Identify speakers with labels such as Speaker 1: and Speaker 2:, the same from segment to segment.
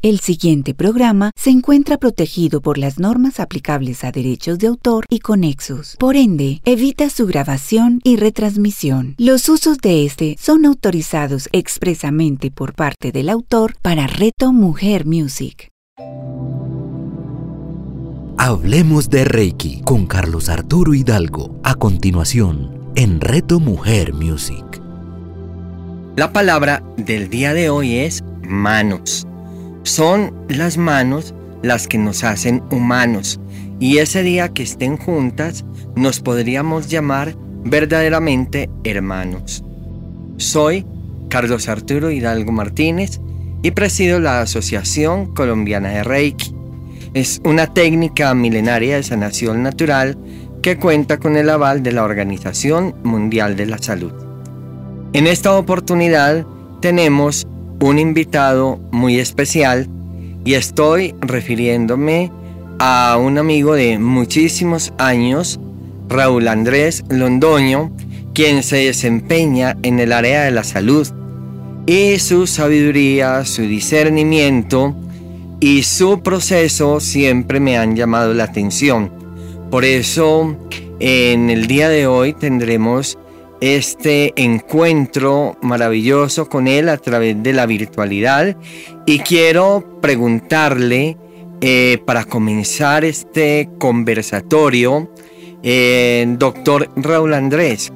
Speaker 1: El siguiente programa se encuentra protegido por las normas aplicables a derechos de autor y conexos. Por ende, evita su grabación y retransmisión. Los usos de este son autorizados expresamente por parte del autor para Reto Mujer Music.
Speaker 2: Hablemos de Reiki con Carlos Arturo Hidalgo. A continuación, en Reto Mujer Music.
Speaker 3: La palabra del día de hoy es manos. Son las manos las que nos hacen humanos y ese día que estén juntas nos podríamos llamar verdaderamente hermanos. Soy Carlos Arturo Hidalgo Martínez y presido la Asociación Colombiana de Reiki. Es una técnica milenaria de sanación natural que cuenta con el aval de la Organización Mundial de la Salud. En esta oportunidad tenemos un invitado muy especial y estoy refiriéndome a un amigo de muchísimos años, Raúl Andrés Londoño, quien se desempeña en el área de la salud y su sabiduría, su discernimiento y su proceso siempre me han llamado la atención. Por eso en el día de hoy tendremos este encuentro maravilloso con él a través de la virtualidad y quiero preguntarle eh, para comenzar este conversatorio, eh, doctor Raúl Andrés,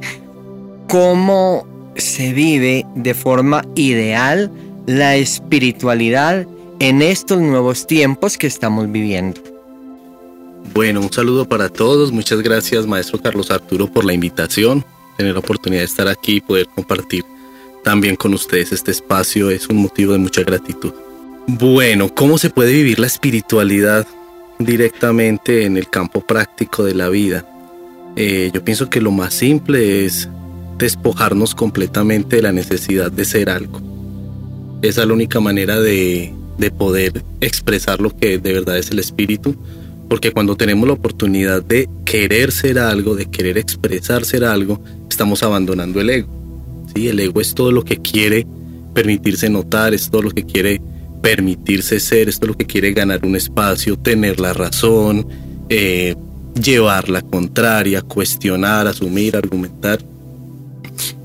Speaker 3: ¿cómo se vive de forma ideal la espiritualidad en estos nuevos tiempos que estamos viviendo?
Speaker 4: Bueno, un saludo para todos. Muchas gracias, maestro Carlos Arturo, por la invitación tener la oportunidad de estar aquí y poder compartir también con ustedes este espacio es un motivo de mucha gratitud. Bueno, ¿cómo se puede vivir la espiritualidad directamente en el campo práctico de la vida? Eh, yo pienso que lo más simple es despojarnos completamente de la necesidad de ser algo. Esa es la única manera de, de poder expresar lo que de verdad es el espíritu, porque cuando tenemos la oportunidad de querer ser algo, de querer expresar ser algo, estamos abandonando el ego. ¿sí? El ego es todo lo que quiere permitirse notar, es todo lo que quiere permitirse ser, es todo lo que quiere ganar un espacio, tener la razón, eh, llevar la contraria, cuestionar, asumir, argumentar.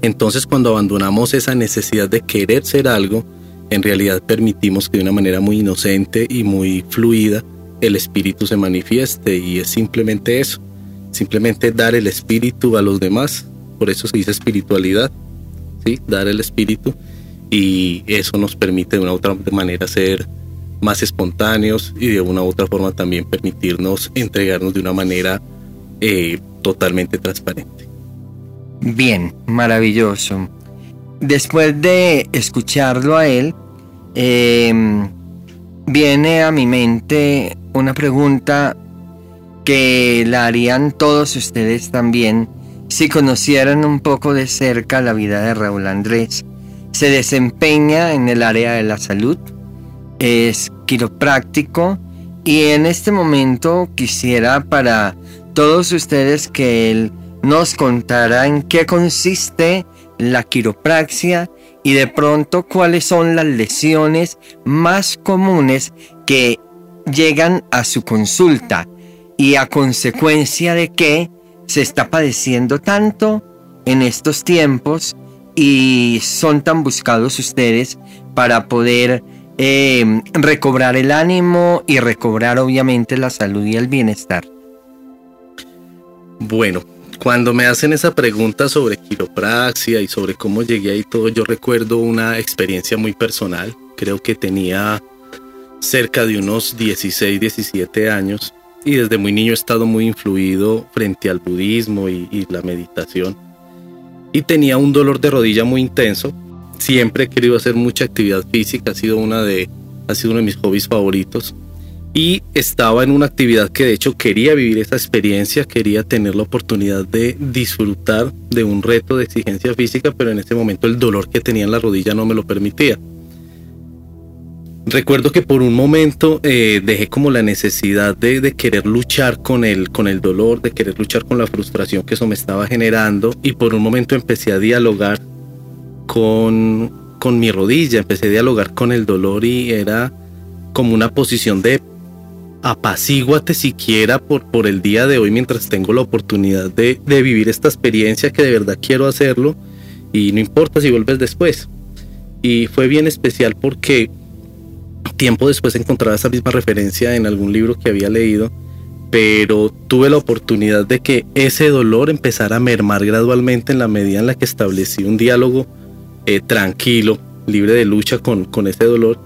Speaker 4: Entonces cuando abandonamos esa necesidad de querer ser algo, en realidad permitimos que de una manera muy inocente y muy fluida el espíritu se manifieste y es simplemente eso, simplemente dar el espíritu a los demás por eso se dice espiritualidad, ¿sí? dar el espíritu y eso nos permite de una u otra manera ser más espontáneos y de una u otra forma también permitirnos entregarnos de una manera eh, totalmente transparente.
Speaker 3: Bien, maravilloso. Después de escucharlo a él, em, viene a mi mente una pregunta que la harían todos ustedes también si conocieran un poco de cerca la vida de Raúl Andrés. Se desempeña en el área de la salud, es quiropráctico y en este momento quisiera para todos ustedes que él nos contara en qué consiste la quiropraxia y de pronto cuáles son las lesiones más comunes que llegan a su consulta y a consecuencia de que se está padeciendo tanto en estos tiempos y son tan buscados ustedes para poder eh, recobrar el ánimo y recobrar obviamente la salud y el bienestar?
Speaker 4: Bueno, cuando me hacen esa pregunta sobre quiropraxia y sobre cómo llegué ahí todo, yo recuerdo una experiencia muy personal. Creo que tenía cerca de unos 16, 17 años y desde muy niño he estado muy influido frente al budismo y, la meditación. Y tenía un dolor de rodilla muy intenso. Siempre he querido hacer mucha actividad física, ha sido, una de, ha sido uno de mis hobbies favoritos. Y estaba en una actividad que de hecho quería vivir esa experiencia, quería tener la oportunidad de disfrutar de un reto de exigencia física, pero en ese momento el dolor que tenía en la rodilla no me lo permitía. Recuerdo que por un momento eh, dejé como la necesidad de, querer luchar con el, con el dolor, de querer luchar con la frustración que eso me estaba generando y por un momento empecé a dialogar con, con mi rodilla, empecé a dialogar con el dolor y era como una posición de apacíguate siquiera por, por el día de hoy mientras tengo la oportunidad de, de vivir esta experiencia que de verdad quiero hacerlo y no importa si vuelves después. Y fue bien especial porque tiempo después encontraba esa misma referencia en algún libro que había leído, pero tuve la oportunidad de que ese dolor empezara a mermar gradualmente en la medida en la que establecí un diálogo eh, tranquilo, libre de lucha con, con ese dolor.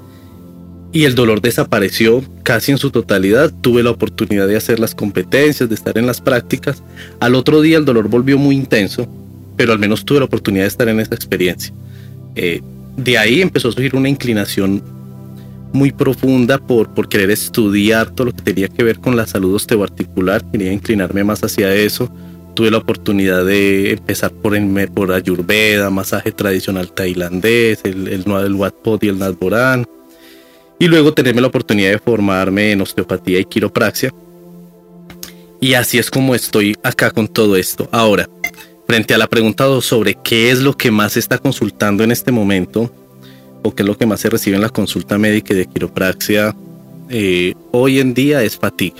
Speaker 4: Y el dolor desapareció casi en su totalidad. Tuve la oportunidad de hacer las competencias, de estar en las prácticas. Al otro día el dolor volvió muy intenso, pero al menos tuve la oportunidad de estar en esa experiencia. Eh, de ahí empezó a surgir una inclinación muy profunda por, por querer estudiar todo lo que tenía que ver con la salud osteoarticular, quería inclinarme más hacia eso. Tuve la oportunidad de empezar por, el, por Ayurveda, masaje tradicional tailandés, el, el, el Watpot y el Nadboran. Y luego tenerme la oportunidad de formarme en osteopatía y quiropraxia. Y así es como estoy acá con todo esto. Ahora, frente a la pregunta sobre qué es lo que más está consultando en este momento, o qué es lo que más se recibe en la consulta médica de quiropraxia eh, hoy en día es fatiga.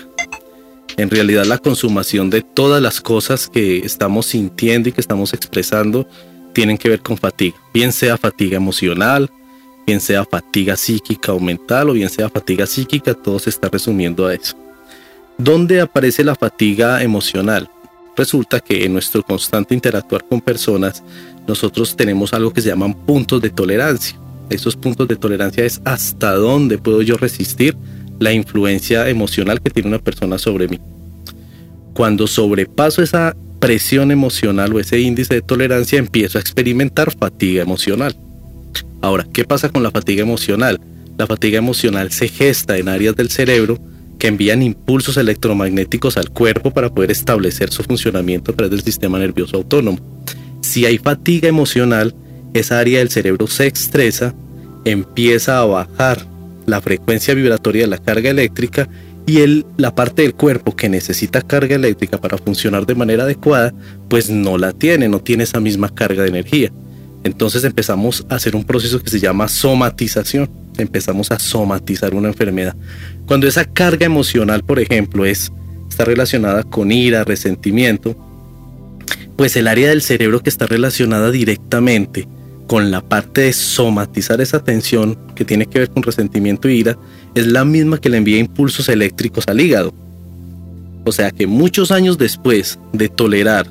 Speaker 4: En realidad la consumación de todas las cosas que estamos sintiendo y que estamos expresando tienen que ver con fatiga, bien sea fatiga emocional, bien sea fatiga psíquica o mental o bien sea fatiga psíquica, todo se está resumiendo a eso. ¿Dónde aparece la fatiga emocional? Resulta que en nuestro constante interactuar con personas, nosotros tenemos algo que se llaman puntos de tolerancia esos puntos de tolerancia es hasta dónde puedo yo resistir la influencia emocional que tiene una persona sobre mí. Cuando sobrepaso esa presión emocional o ese índice de tolerancia, empiezo a experimentar fatiga emocional. Ahora, ¿qué pasa con la fatiga emocional? La fatiga emocional se gesta en áreas del cerebro que envían impulsos electromagnéticos al cuerpo para poder establecer su funcionamiento a través del sistema nervioso autónomo. Si hay fatiga emocional, esa área del cerebro se estresa, empieza a bajar la frecuencia vibratoria de la carga eléctrica y el, la parte del cuerpo que necesita carga eléctrica para funcionar de manera adecuada, pues no la tiene, no tiene esa misma carga de energía. Entonces empezamos a hacer un proceso que se llama somatización. Empezamos a somatizar una enfermedad. Cuando esa carga emocional, por ejemplo, es, está relacionada con ira, resentimiento, pues el área del cerebro que está relacionada directamente con la parte de somatizar esa tensión que tiene que ver con resentimiento e ira, es la misma que le envía impulsos eléctricos al hígado. O sea que muchos años después de tolerar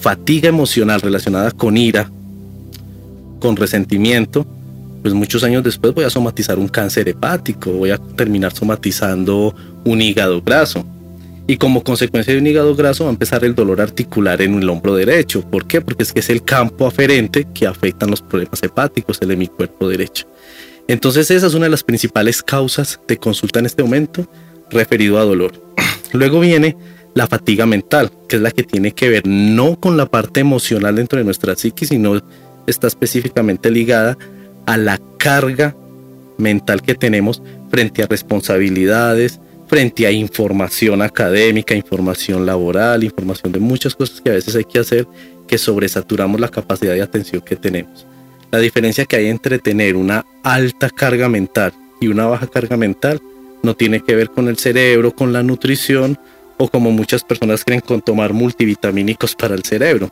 Speaker 4: fatiga emocional relacionada con ira, con resentimiento, pues muchos años después voy a somatizar un cáncer hepático, voy a terminar somatizando un hígado graso y como consecuencia de un hígado graso va a empezar el dolor articular en el hombro derecho. ¿Por qué? Porque es que es el campo aferente que afectan los problemas hepáticos, el de mi cuerpo derecho. Entonces esa es una de las principales causas de consulta en este momento referido a dolor. Luego viene la fatiga mental, que es la que tiene que ver no con la parte emocional dentro de nuestra psiquis, sino está específicamente ligada a la carga mental que tenemos frente a responsabilidades, frente a información académica, información laboral, información de muchas cosas que a veces hay que hacer que sobresaturamos la capacidad de atención que tenemos. La diferencia que hay entre tener una alta carga mental y una baja carga mental no tiene que ver con el cerebro, con la nutrición o como muchas personas creen con tomar multivitamínicos para el cerebro.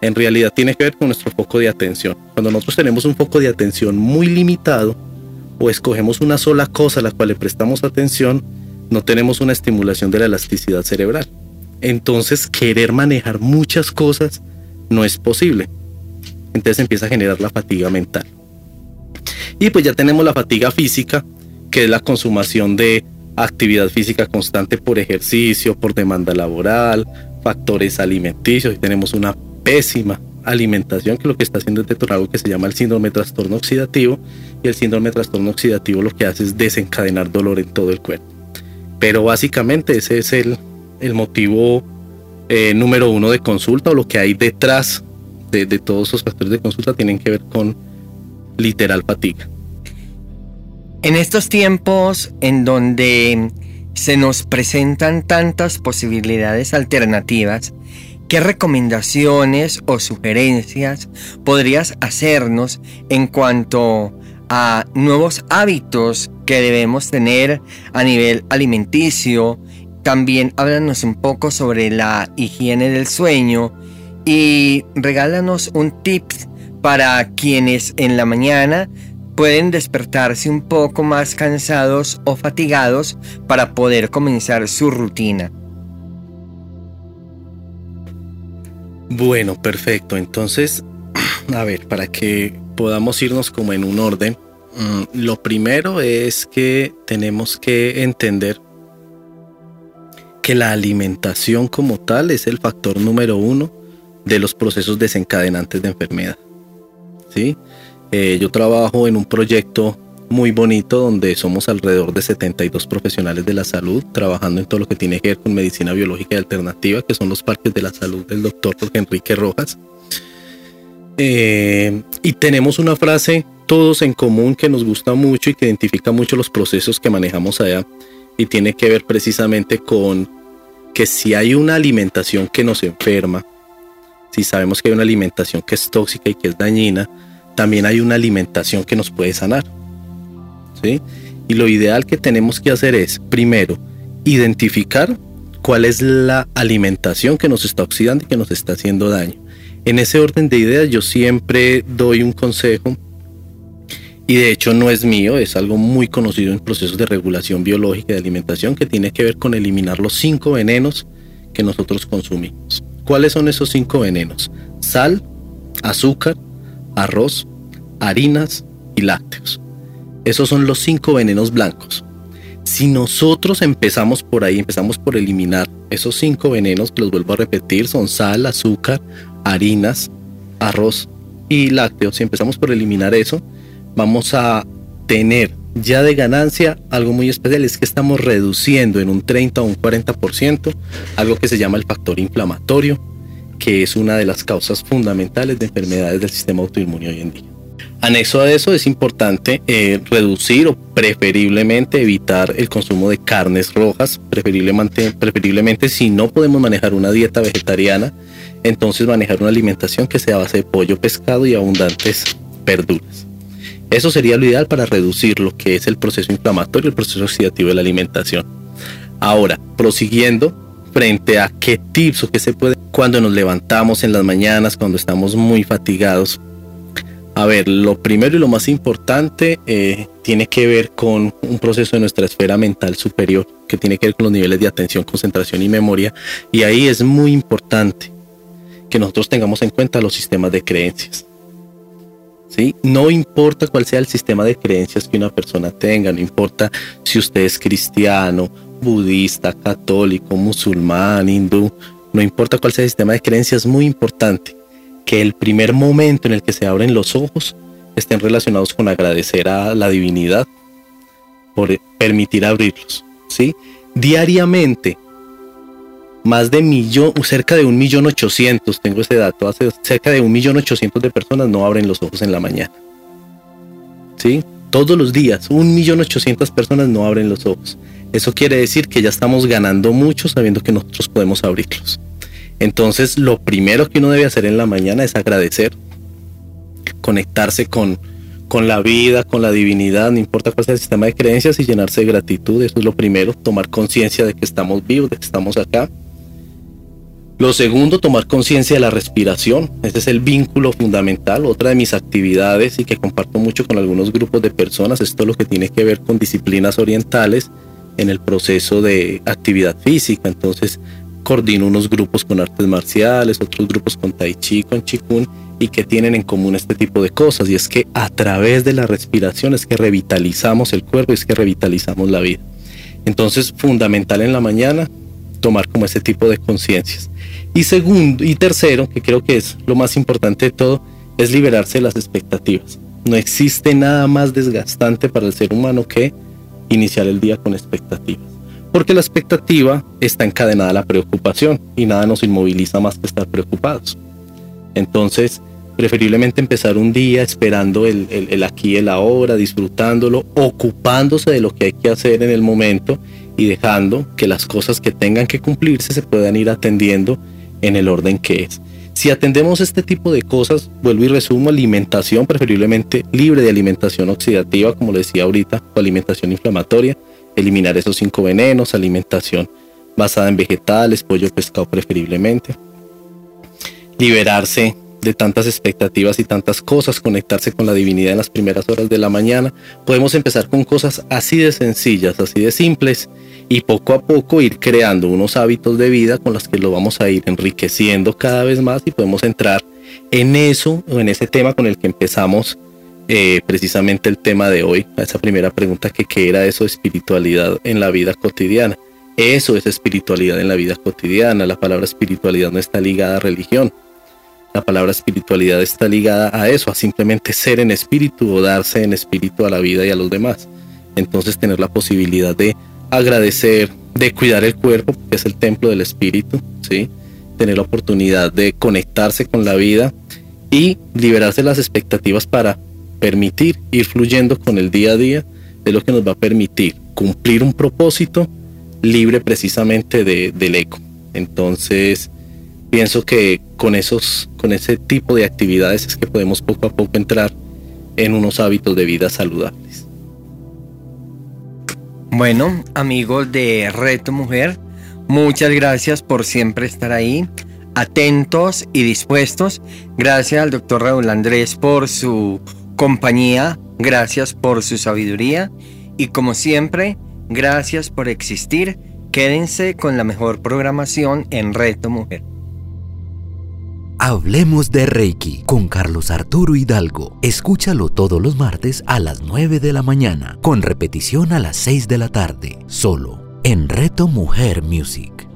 Speaker 4: En realidad tiene que ver con nuestro foco de atención. Cuando nosotros tenemos un foco de atención muy limitado o escogemos una sola cosa a la cual le prestamos atención, no tenemos una estimulación de la elasticidad cerebral. Entonces, querer manejar muchas cosas no es posible. Entonces empieza a generar la fatiga mental. Y pues ya tenemos la fatiga física, que es la consumación de actividad física constante por ejercicio, por demanda laboral, factores alimenticios tenemos una pésima alimentación que lo que está haciendo es detonar algo que se llama el síndrome de trastorno oxidativo y el síndrome de trastorno oxidativo lo que hace es desencadenar dolor en todo el cuerpo. Pero básicamente ese es el, motivo eh, número uno de consulta o lo que hay detrás de, de todos esos factores de consulta tienen que ver con literal fatiga.
Speaker 3: En estos tiempos en donde se nos presentan tantas posibilidades alternativas, ¿qué recomendaciones o sugerencias podrías hacernos en cuanto a nuevos hábitos que debemos tener a nivel alimenticio. También háblanos un poco sobre la higiene del sueño y regálanos un tip para quienes en la mañana pueden despertarse un poco más cansados o fatigados para poder comenzar su rutina.
Speaker 4: Bueno, perfecto. Entonces, a ver, para que podamos irnos como en un orden, mm, lo primero es que tenemos que entender que la alimentación como tal es el factor número uno de los procesos desencadenantes de enfermedad. ¿sí? Eh, yo trabajo en un proyecto muy bonito donde somos alrededor de 72 profesionales de la salud trabajando en todo lo que tiene que ver con medicina biológica y alternativa, que son los parques de la salud del doctor Jorge Enrique Rojas. Eh, y tenemos una frase todos en común que nos gusta mucho y que identifica mucho los procesos que manejamos allá y tiene que ver precisamente con que si hay una alimentación que nos enferma, si sabemos que hay una alimentación que es tóxica y que es dañina, también hay una alimentación que nos puede sanar. ¿sí? Y lo ideal que tenemos que hacer es, primero, identificar cuál es la alimentación que nos está oxidando y que nos está haciendo daño. En ese orden de ideas yo siempre doy un consejo y de hecho no es mío, es algo muy conocido en procesos de regulación biológica de alimentación que tiene que ver con eliminar los cinco venenos que nosotros consumimos. ¿Cuáles son esos cinco venenos? Sal, azúcar, arroz, harinas y lácteos. Esos son los cinco venenos blancos. Si nosotros empezamos por ahí, empezamos por eliminar esos cinco venenos, los vuelvo a repetir, son sal, azúcar, harinas, arroz y lácteos. Si empezamos por eliminar eso, vamos a tener ya de ganancia algo muy especial, es que estamos reduciendo en un 30 o un 40% algo que se llama el factor inflamatorio, que es una de las causas fundamentales de enfermedades del sistema autoinmune hoy en día. Anexo a eso es importante eh, reducir o preferiblemente evitar el consumo de carnes rojas, preferiblemente, preferiblemente si no podemos manejar una dieta vegetariana, entonces manejar una alimentación que sea base de pollo, pescado y abundantes verduras. Eso sería lo ideal para reducir lo que es el proceso inflamatorio, el proceso oxidativo de la alimentación. Ahora, prosiguiendo, frente a qué tips o qué se puede cuando nos levantamos en las mañanas, cuando estamos muy fatigados. A ver, lo primero y lo más importante eh, tiene que ver con un proceso de nuestra esfera mental superior, que tiene que ver con los niveles de atención, concentración y memoria. Y ahí es muy importante que nosotros tengamos en cuenta los sistemas de creencias. ¿Sí? No importa cuál sea el sistema de creencias que una persona tenga, no importa si usted es cristiano, budista, católico, musulmán, hindú, no importa cuál sea el sistema de creencias, es muy importante que el primer momento en el que se abren los ojos estén relacionados con agradecer a la divinidad por permitir abrirlos. ¿sí? Diariamente, más de millón, cerca de un millón ochocientos, tengo ese dato, hace cerca de un millón ochocientos de personas no abren los ojos en la mañana. ¿Sí? Todos los días, un millón ochocientas personas no abren los ojos. Eso quiere decir que ya estamos ganando mucho sabiendo que nosotros podemos abrirlos. Entonces, lo primero que uno debe hacer en la mañana es agradecer, conectarse con, con la vida, con la divinidad, no importa cuál sea el sistema de creencias y llenarse de gratitud. Eso es lo primero, tomar conciencia de que estamos vivos, de que estamos acá. Lo segundo, tomar conciencia de la respiración. Ese es el vínculo fundamental. Otra de mis actividades y que comparto mucho con algunos grupos de personas, esto es lo que tiene que ver con disciplinas orientales en el proceso de actividad física. Entonces, coordino unos grupos con artes marciales, otros grupos con tai chi, con chikun y que tienen en común este tipo de cosas. Y es que a través de la respiración es que revitalizamos el cuerpo, es que revitalizamos la vida. Entonces, fundamental en la mañana, tomar como ese tipo de conciencias. Y segundo, y tercero, que creo que es lo más importante de todo, es liberarse de las expectativas. No existe nada más desgastante para el ser humano que iniciar el día con expectativas. Porque la expectativa está encadenada a la preocupación y nada nos inmoviliza más que estar preocupados. Entonces, preferiblemente empezar un día esperando el, el, aquí y el ahora, disfrutándolo, ocupándose de lo que hay que hacer en el momento y dejando que las cosas que tengan que cumplirse se puedan ir atendiendo en el orden que es. Si atendemos este tipo de cosas, vuelvo y resumo, alimentación preferiblemente libre de alimentación oxidativa, como le decía ahorita, o alimentación inflamatoria, eliminar esos cinco venenos, alimentación basada en vegetales, pollo, pescado preferiblemente, liberarse de tantas expectativas y tantas cosas, conectarse con la divinidad en las primeras horas de la mañana. Podemos empezar con cosas así de sencillas, así de simples y poco a poco ir creando unos hábitos de vida con los que lo vamos a ir enriqueciendo cada vez más y podemos entrar en eso o en ese tema con el que empezamos eh, precisamente el tema de hoy, esa primera pregunta que qué era eso de espiritualidad en la vida cotidiana. Eso es espiritualidad en la vida cotidiana. La palabra espiritualidad no está ligada a religión. La palabra espiritualidad está ligada a eso, a simplemente ser en espíritu o darse en espíritu a la vida y a los demás. Entonces tener la posibilidad de agradecer, de cuidar el cuerpo, que es el templo del espíritu, ¿sí? tener la oportunidad de conectarse con la vida y liberarse las expectativas para permitir ir fluyendo con el día a día de lo que nos va a permitir cumplir un propósito libre precisamente de, del eco. Entonces, pienso que con esos, con ese tipo de actividades es que podemos poco a poco entrar en unos hábitos de vida saludables.
Speaker 3: Bueno, amigos de Reto Mujer, muchas gracias por siempre estar ahí, atentos y dispuestos. Gracias al doctor Raúl Andrés por su compañía, gracias por su sabiduría y como siempre, gracias por existir. Quédense con la mejor programación en Reto Mujer.
Speaker 2: Hablemos de Reiki con Carlos Arturo Hidalgo. Escúchalo todos los martes a las 9 de la mañana, con repetición a las 6 de la tarde, solo en Reto Mujer Music.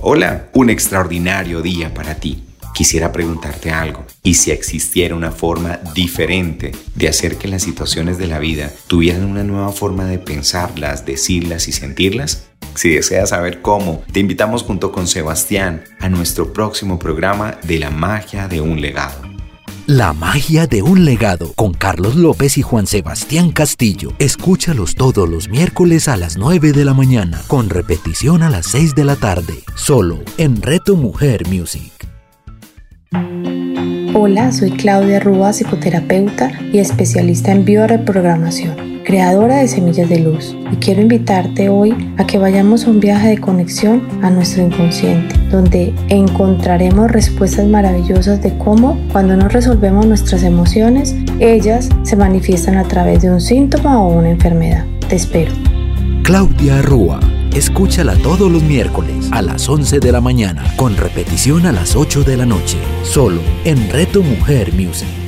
Speaker 5: Hola, un extraordinario día para ti. Quisiera preguntarte algo. ¿Y si existiera una forma diferente de hacer que las situaciones de la vida tuvieran una nueva forma de pensarlas, decirlas y sentirlas? Si deseas saber cómo, te invitamos junto con Sebastián a nuestro próximo programa de la magia de un legado.
Speaker 2: La magia de un legado con Carlos López y Juan Sebastián Castillo. Escúchalos todos los miércoles a las 9 de la mañana, con repetición a las 6 de la tarde, solo en Reto Mujer Music.
Speaker 6: Hola, soy Claudia Rúa, psicoterapeuta y especialista en bioreprogramación, creadora de Semillas de Luz. Y quiero invitarte hoy a que vayamos a un viaje de conexión a nuestro inconsciente, donde encontraremos respuestas maravillosas de cómo, cuando no resolvemos nuestras emociones, ellas se manifiestan a través de un síntoma o una enfermedad. Te espero.
Speaker 2: Claudia Rúa. Escúchala todos los miércoles a las 11 de la mañana, con repetición a las 8 de la noche, solo en Reto Mujer Music.